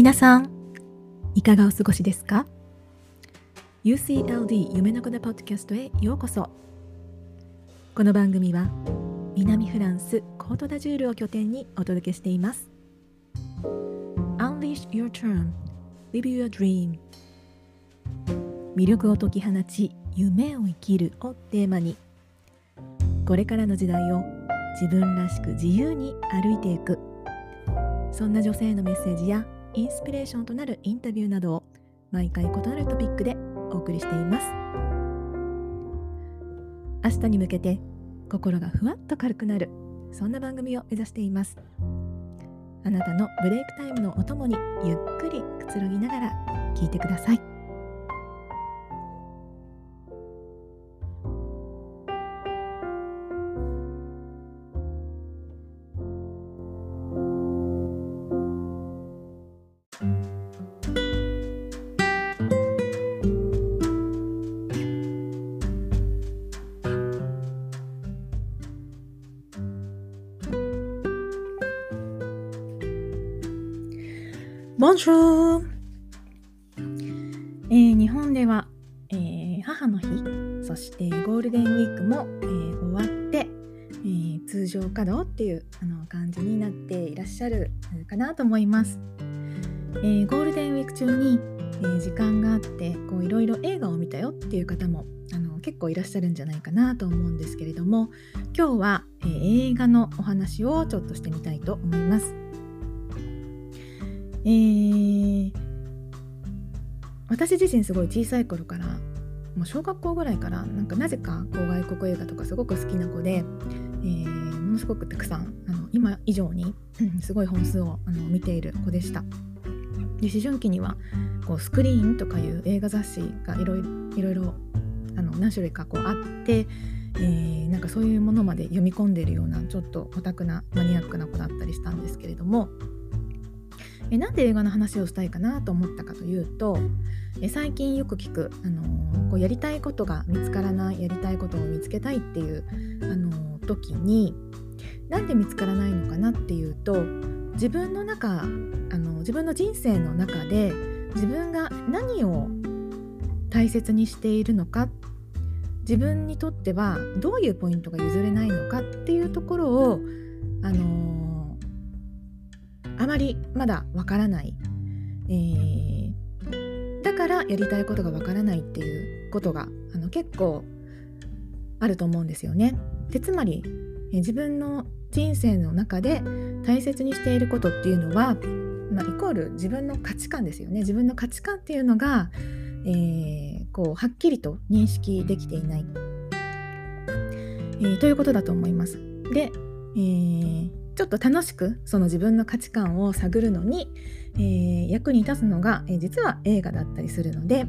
皆さんいかがお過ごしですか？UCLD 夢の子のポッドキャストへようこそ。この番組は南フランスコートダジュールを拠点にお届けしています。Unleash your term Live your dream. 魅力を解き放ち夢を生きるをテーマにこれからの時代を自分らしく自由に歩いていく。そんな女性のメッセージやインスピレーションとなるインタビューなどを毎回異なるトピックでお送りしています。明日に向けて心がふわっと軽くなるそんな番組を目指しています。あなたのブレイクタイムのお供にゆっくりくつろぎながら聞いてください。ボンジューえー、日本では、えー、母の日そしてゴールデンウィークも、えー、終わって、えー、通常稼働っていうあの感じになっていらっしゃるかなと思います、えー、ゴールデンウィーク中に、えー、時間があってこういろいろ映画を見たよっていう方もあの結構いらっしゃるんじゃないかなと思うんですけれども今日は、えー、映画のお話をちょっとしてみたいと思います。えー、私自身すごい小さい頃からもう小学校ぐらいからなんかなぜかこう外国映画とかすごく好きな子で、えー、ものすごくたくさんあの今以上に すごい本数をあの見ている子でした。で思春期にはこうスクリーンとかいう映画雑誌がいろいろあの何種類かこうあって、えー、なんかそういうものまで読み込んでるようなちょっとオタクなマニアックな子だったりしたんですけれどもえなんで映画の話をしたいかなと思ったかというとえ最近よく聞く、あのー、こうやりたいことが見つからないやりたいことを見つけたいっていう、あのー、時になんで見つからないのかなっていうと自分の中、あの自分の人生の中で自分が何を大切にしているのか自分にとってはどういうポイントが譲れないのかっていうところを、あのーまりまだわからない、えー、だからやりたいことがわからないっていうことがあの結構あると思うんですよね。でつまり、え自分の人生の中で大切にしていることっていうのは、まあ、イコール自分の価値観ですよね自分の価値観っていうのが、えー、こうはっきりと認識できていない、えー、ということだと思います。で、えー、ちょっと楽しくその自分の価値観を探るのに、えー、役に立つのが、えー、実は映画だったりするので、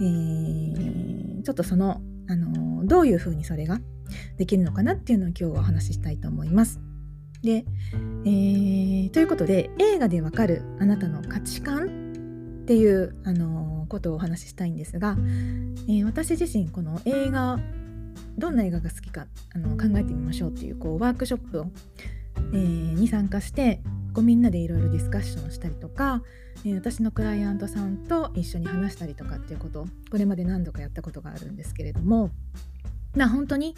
えー、ちょっとその、あのどういうふうにそれができるのかなっていうのを今日はお話ししたいと思います。で、えー、ということで映画でわかるあなたの価値観っていう、あのことをお話ししたいんですが、えー、私自身この映画どんな映画が好きかあの考えてみましょうっていうこうワークショップをえー、に参加してこうみんなでいろいろディスカッションしたりとか、えー、私のクライアントさんと一緒に話したりとかっていうことこれまで何度かやったことがあるんですけれどもま本当に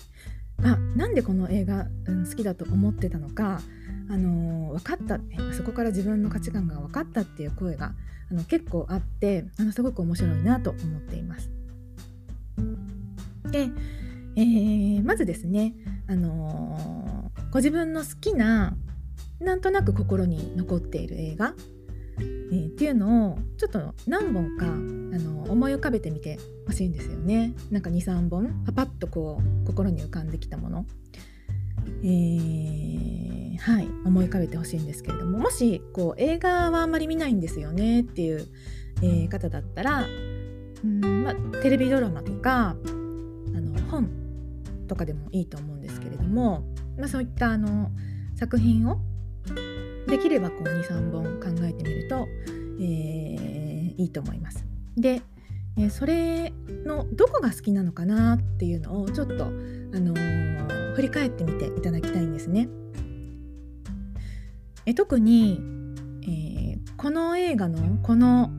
あなんでこの映画、うん、好きだと思ってたのか、あのー、分かったそこから自分の価値観が分かったっていう声があの結構あってあのすごく面白いなと思っています。で、えー、まずですね、あのーご自分の好きななんとなく心に残っている映画、えー、っていうのをちょっと何本かあの思い浮かべてみてほしいんですよね。なんか23本パパッとこう心に浮かんできたもの、えー、はい思い浮かべてほしいんですけれどももしこう映画はあんまり見ないんですよねっていう、えー、方だったらうん、まあ、テレビドラマとかあの本とかでもいいと思うんですけれどもまあ、そういったあの作品をできれば23本考えてみると、えー、いいと思います。で、えー、それのどこが好きなのかなっていうのをちょっと、あのー、振り返ってみていただきたいんですね。え特に、えー、この映画のこの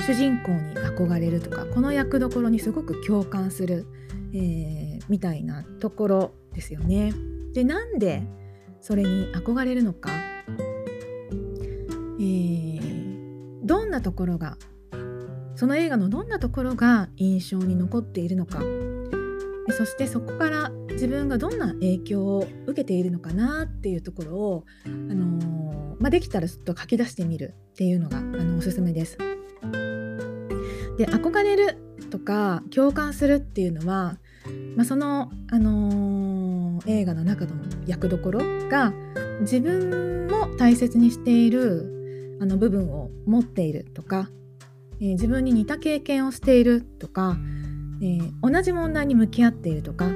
主人公に憧れるとかこの役どころにすごく共感する、えー、みたいなところですよね。でなんでそれに憧れるのか、えー、どんなところがその映画のどんなところが印象に残っているのかそしてそこから自分がどんな影響を受けているのかなっていうところを、あのー、まあ、できたらちょっと書き出してみるっていうのがあのおすすめです。で憧れるとか共感するっていうのは、まあ、その、あのー、映画の中の役どころが自分も大切にしているあの部分を持っているとかえー、自分に似た経験をしているとか、えー、同じ問題に向き合っているとか、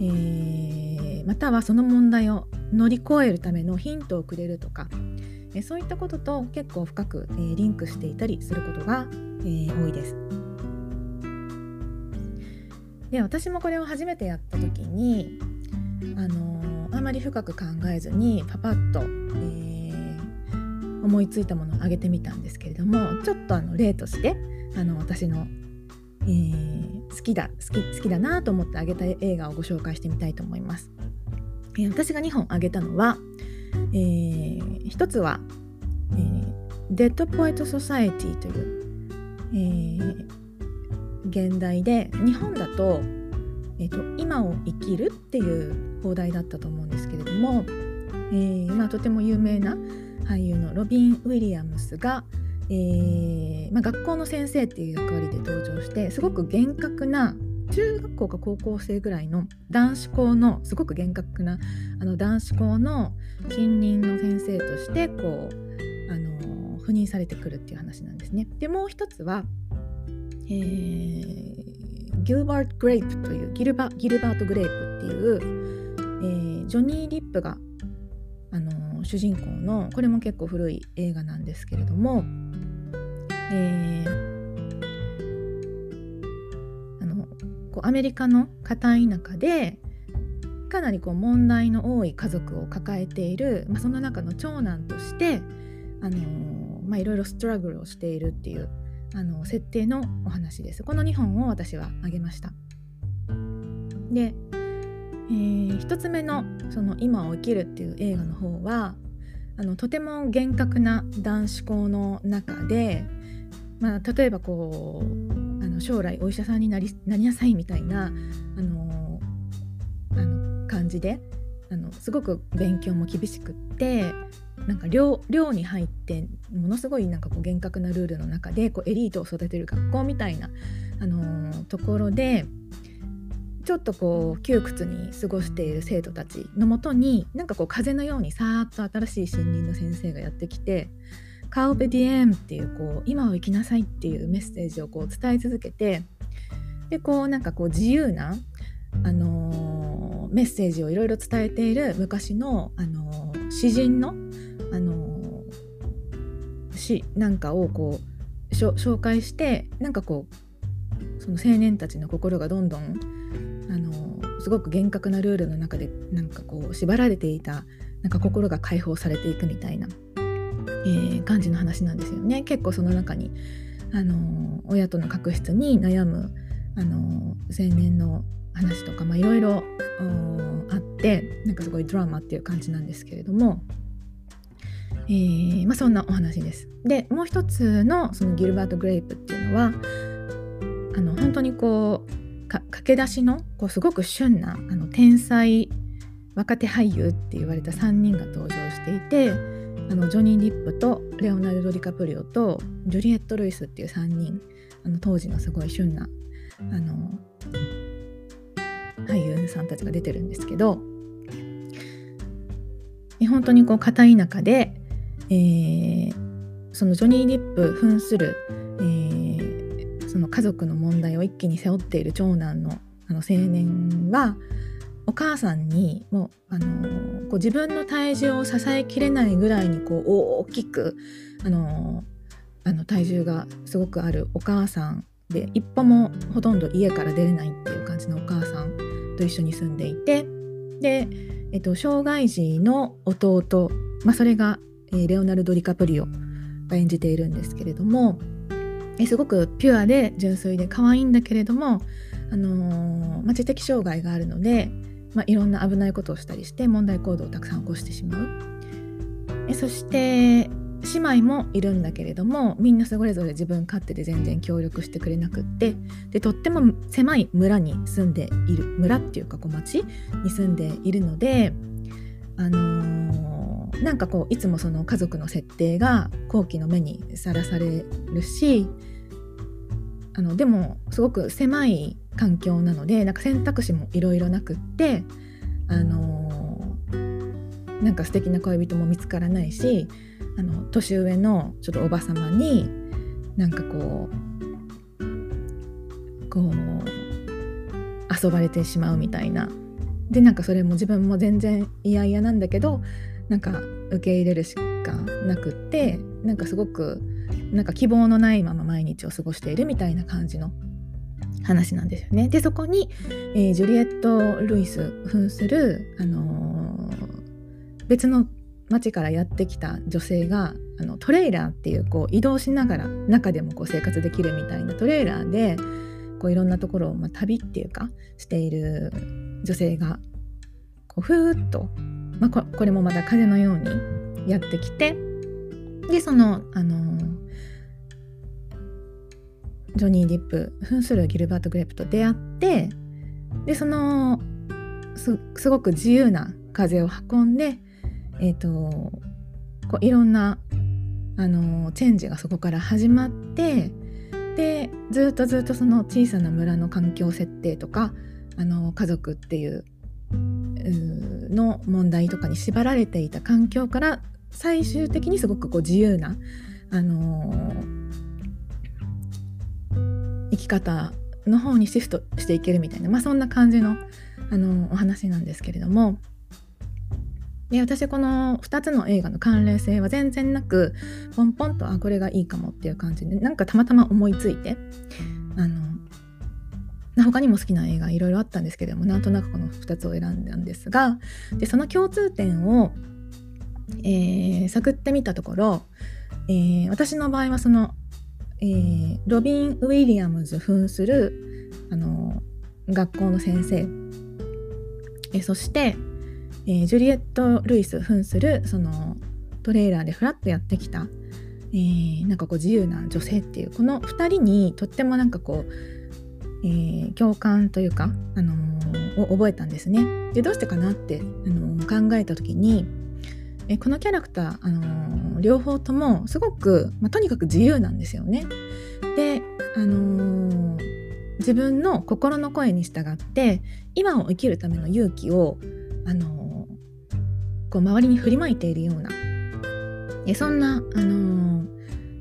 えー、またはその問題を乗り越えるためのヒントをくれるとか、えそういったことと結構深く、えリンクしていたりすることが、え多いです。で私もこれを初めてやった時にあのあまり深く考えずにパパッと、え思いついたものを挙げてみたんですけれどもちょっとあの例としてあの私の、えー、好きだ好き好きだなと思ってあげた映画をご紹介してみたいと思います。えー、私が2本挙げたのは、えー、1つは、えー、 Dead Poets Society という、えー、現代で日本だと,、えーと「今を生きる」っていう邦題だったと思うんですけれども、えーまあ、とても有名な俳優のロビン・ウィリアムスが、えーまあ、学校の先生っていう役割で登場してすごく厳格な中学校か高校生ぐらいの男子校のすごく厳格なあの男子校の近隣の先生としてこう赴任されてくるっていう話なんですね。でもう一つは、えー、ギルバート・グレープというギルバギルバート・グレープっていう、えー、ジョニー・リップがあの主人公のこれも結構古い映画なんですけれども、えー、あのこうアメリカの片田舎でかなりこう問題の多い家族を抱えている、まあ、その中の長男としてあの、まあ、いろいろストラグルをしているっていうあの設定のお話です。この2本を私は挙げました。でえー、1つ目の「その今を生きる」っていう映画の方はあのとても厳格な男子校の中で、まあ、例えばこうあの将来お医者さんになりなりなさいみたいなあのあの感じであのすごく勉強も厳しくってなんか寮寮に入ってものすごいなんかこう厳格なルールの中でこうエリートを育てる学校みたいな、あのところでちょっとこう窮屈に過ごしている生徒たちのもとになんかこう風のようにさーっと新しい新任の先生がやってきて「カウベディエム」っていうこう今を生きなさいっていうメッセージをこう伝え続けてでこうなんかこう自由な、あの、メッセージをいろいろ伝えている昔の、あの、詩人の、あの、詩なんかをこう紹介してなんかこうその青年たちの心がどんどんあのすごく厳格なルールの中でなんかこう縛られていたなんか心が解放されていくみたいな、えー、感じの話なんですよね。結構その中にあの親との確執に悩むあの青年の話とかいろいろあってなんかすごいドラマっていう感じなんですけれども、えーまあ、そんなお話です。でもう一つのそのギルバート・グレイプっていうのはあの本当にこう駆け出しのこうすごく旬なあの天才若手俳優って言われた3人が登場していてあのジョニー・ディップとレオナルド・ディカプリオとジュリエット・ルイスっていう3人あの当時のすごい旬なあの俳優さんたちが出てるんですけど本当にこう片田舎で、えー、そのジョニー・ディップ扮する、えーその家族の問題を一気に背負っている長男のあの青年はお母さんにもうあのこう自分の体重を支えきれないぐらいにこう大きくあのあの体重がすごくあるお母さんで一歩もほとんど家から出れないっていう感じのお母さんと一緒に住んでいてで、えっと、障害児の弟、まあ、それがえー、レオナルド・ディカプリオが演じているんですけれども、え、すごくピュアで純粋で可愛いんだけれども、あのー、まあ、知的障害があるので、まあ、いろんな危ないことをしたりして問題行動をたくさん起こしてしまう。えそして姉妹もいるんだけれどもみんなそれぞれ自分勝手で全然協力してくれなくってでとっても狭い村に住んでいる。村っていうかこう町に住んでいるのであのー、なんかこういつもその家族の設定が後期の目にさらされるしあのでもすごく狭い環境なのでなんか選択肢もいろいろなくってあのー、なんか素敵な恋人も見つからないしあの年上のちょっとおば様になんかこうこう遊ばれてしまうみたいなでなんかそれも自分も全然嫌々なんだけどなんか受け入れるしかなくってなんかすごくなんか希望のないまま毎日を過ごしているみたいな感じの話なんですよね。でそこに、えー、ジュリエット・ルイス扮する、あのー、別の町からやってきた女性があのトレーラーっていうこう移動しながら中でもこう生活できるみたいなトレーラーでこういろんなところを、まあ、旅っていうかしている女性がこうふーっと、まあ、ここれもまた風のようにやってきてでそのあのジョニー・ディップ扮するギルバート・グレープと出会ってでそのすごく自由な風を運んでえっ、ー、とこういろんなあのチェンジがそこから始まってでずっとずっとその小さな村の環境設定とかあの家族っていうの問題とかに縛られていた環境から最終的にすごくこう自由な、あのー、生き方の方にシフトしていけるみたいな、まあ、そんな感じの、あのー、お話なんですけれども。で私この2つの映画の関連性は全然なくポンポンとあこれがいいかもっていう感じでなんかたまたま思いついてあの他にも好きな映画いろいろあったんですけれどもなんとなくこの2つを選んだんですがでその共通点を、えー、探ってみたところ、えー、私の場合はその、えー、ロビン・ウィリアムズ扮するあの学校の先生。えそしてえー、ジュリエット・ルイス扮するそのトレーラーでフラッとやってきた、えー、なんかこう自由な女性っていうこの2人にとってもなんかこう、えー、共感というか、あのー、を覚えたんですね。でどうしてかなって、あのー、考えた時に、え、このキャラクター、あの、両方ともすごく、まあ、とにかく自由なんですよね。で、あの、自分の心の声に従って今を生きるための勇気をあのこう周りに振りまいているようなえそんな、あのー、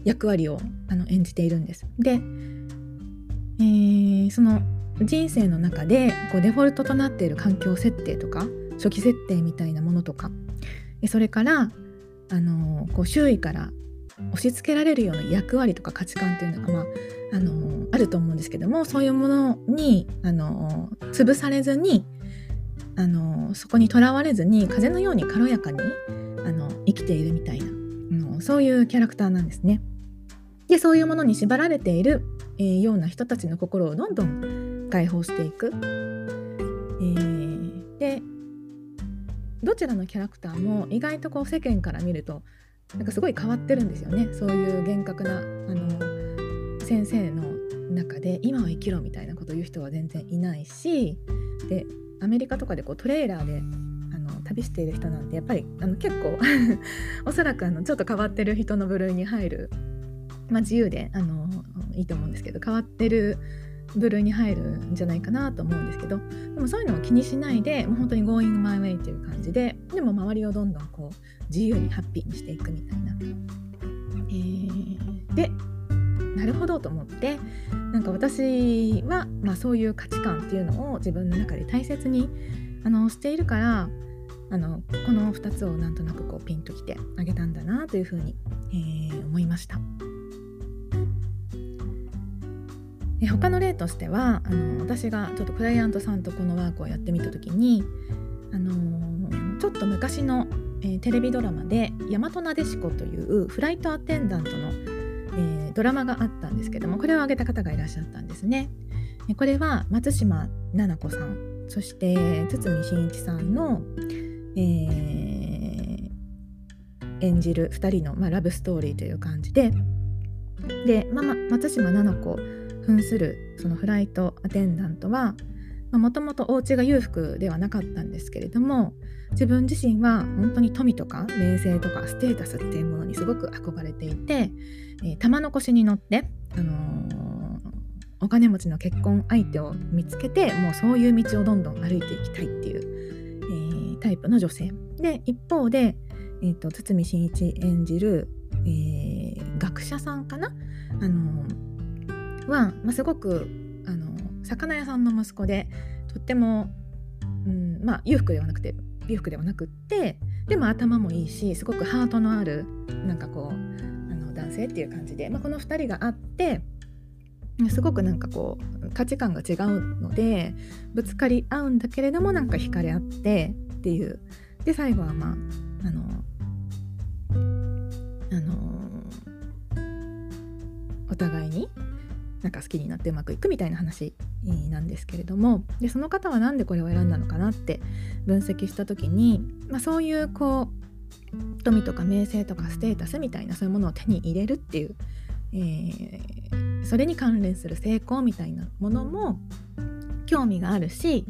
役割をあの演じているんです。で、えー、その人生の中でこうデフォルトとなっている環境設定とか初期設定みたいなものとかそれから、あのー、こう周囲から押し付けられるような役割とか価値観っていうのが、まああのー、あると思うんですけどもそういうものに、あのー、潰されずにあのそこにとらわれずに風のように軽やかにあの生きているみたいなのそういうキャラクターなんですね。でそういうものに縛られている、えー、ような人たちの心をどんどん解放していく。えー、でどちらのキャラクターも意外とこう世間から見るとなんかすごい変わってるんですよねそういう厳格なあの先生の中で今を生きろみたいなことを言う人は全然いないしでアメリカとかでこうトレーラーであの旅している人なんてやっぱりあの結構 おそらくあのちょっと変わってる人の部類に入る、まあ、自由であのいいと思うんですけど変わってる部類に入るんじゃないかなと思うんですけどでもそういうのを気にしないでもう本当に Going my way という感じででも周りをどんどんこう自由にハッピーにしていくみたいな。えー、でなるほどと思ってなんか私は、まあ、そういう価値観っていうのを自分の中で大切にあのしているからあのこの2つをなんとなくこうピンときてあげたんだなというふうに、えー、思いました。で他の例としてはあの私がちょっとクライアントさんとこのワークをやってみた時に、あのー、ちょっと昔のえー、テレビドラマで「大和なでしこ」というフライトアテンダントの、ドラマがあったんですけどもこれを挙げた方がいらっしゃったんですね。これは松島菜々子さんそして堤真一さんの、えー、演じる2人の、まあ、ラブストーリーという感じでで、まあ、松島菜々子扮するそのフライトアテンダントはもともとお家が裕福ではなかったんですけれども自分自身は本当に富とか名声とかステータスっていうものにすごく憧れていて、えー、玉の腰に乗って、あのー、お金持ちの結婚相手を見つけてもうそういう道をどんどん歩いていきたいっていう、えー、タイプの女性。で一方で、えーと、堤真一演じる、えー、学者さんかな、あのは、まあ、すごく魚屋さんの息子でとっても、うんまあ、裕福ではなくて裕福ではなくってでも頭もいいしすごくハートのあるなんかこうあの男性っていう感じで、まあ、この2人があってすごくなんかこう価値観が違うのでぶつかり合うんだけれどもなんか惹かれ合ってっていう。で最後はまああのあのお互いになんか好きになってうまくいくみたいな話なんですけれどもでその方は何でこれを選んだのかなって分析した時に、まあ、そういうこう富とか名声とかステータスみたいなそういうものを手に入れるっていう、えー、それに関連する成功みたいなものも興味があるし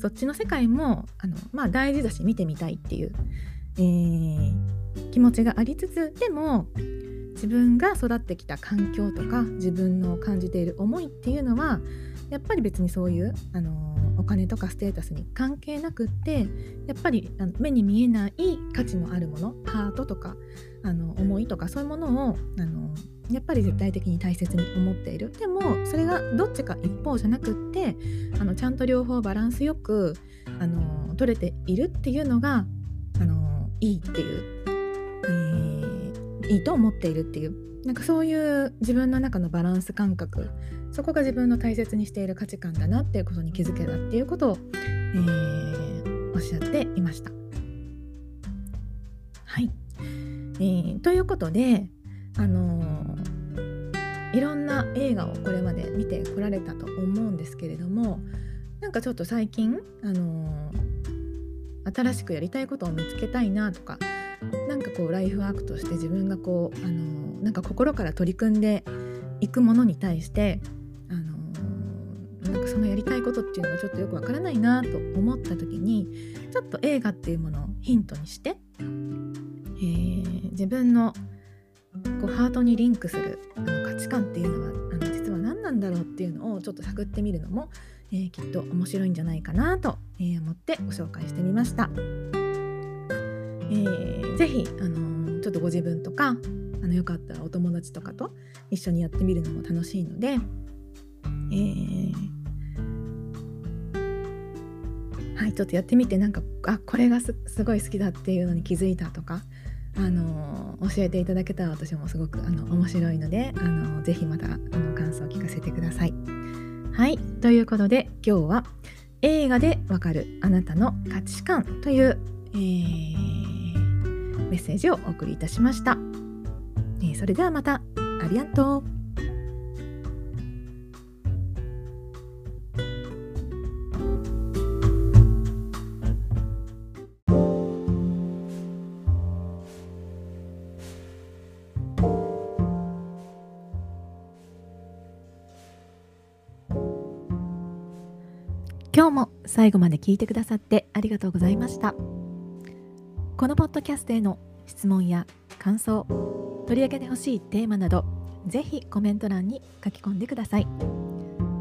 そっちの世界もあの、まあ、大事だし見てみたいっていう、えー、気持ちがありつつでも自分が育ってきた環境とか自分の感じている思いっていうのはやっぱり別にそういう、あのお金とかステータスに関係なくってやっぱりあの目に見えない価値のあるものハートとかあの思いとかそういうものをあのやっぱり絶対的に大切に思っている。でもそれがどっちか一方じゃなくってあのちゃんと両方バランスよくあの取れているっていうのがあのいいっていう、えーいいと思っているっていう。なんかそういう自分の中のバランス感覚そこが自分の大切にしている価値観だなっていうことに気づけたっていうことを、えー、おっしゃっていました。はい、えー、ということで、あのー、いろんな映画をこれまで見てこられたと思うんですけれどもなんかちょっと最近、あのー、新しくやりたいことを見つけたいなとかなんかこうライフワークとして自分がこうあのなんか心から取り組んでいくものに対してそのやりたいことっていうのがちょっとよくわからないなと思った時にちょっと映画っていうものをヒントにして、えー、自分のこうハートにリンクするあの価値観っていうのはあの実は何なんだろうっていうのをちょっと探ってみるのも、えー、きっと面白いんじゃないかなと、え、思ってご紹介してみました。えー、ぜひ、あの、ちょっとご自分とかあのよかったらお友達とかと一緒にやってみるのも楽しいので、えー、はいちょっとやってみてなんかあこれがすごい好きだっていうのに気づいたとか、あの、教えていただけたら私もすごくあの面白いので、あのー、ぜひまたあの感想を聞かせてください。はいということで今日は映画でわかるあなたの価値観という、えーメッセージをお送りいたしました。えー、それではまた。ありがとう。最後まで聞いてくださってありがとうございました。このポッドキャストへの質問や感想取り上げてほしいテーマなどぜひコメント欄に書き込んでください。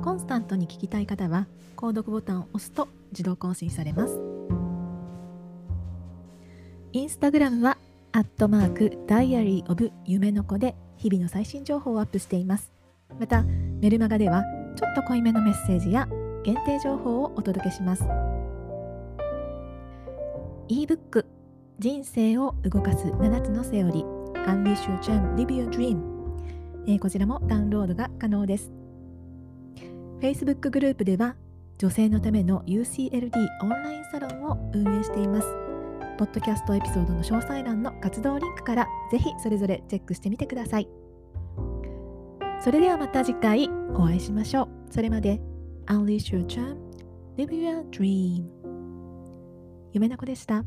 コンスタントに聞きたい方は購読ボタンを押すと自動更新されます。インスタグラムはアットマークダイアリーオブ夢の子で日々の最新情報をアップしています。またメルマガではちょっと濃いめのメッセージや限定情報をお届けします。ebook 人生を動かす7つのセオリー Unleash Your Charm Live Your Dream こちらもダウンロードが可能です。Facebook グループでは女性のための UCLD オンラインサロンを運営しています。ポッドキャストエピソードの詳細欄の活動リンクからぜひそれぞれチェックしてみてください。それではまた次回お会いしましょう。それまで。Unleash your charm, live your dream 夢の子でした。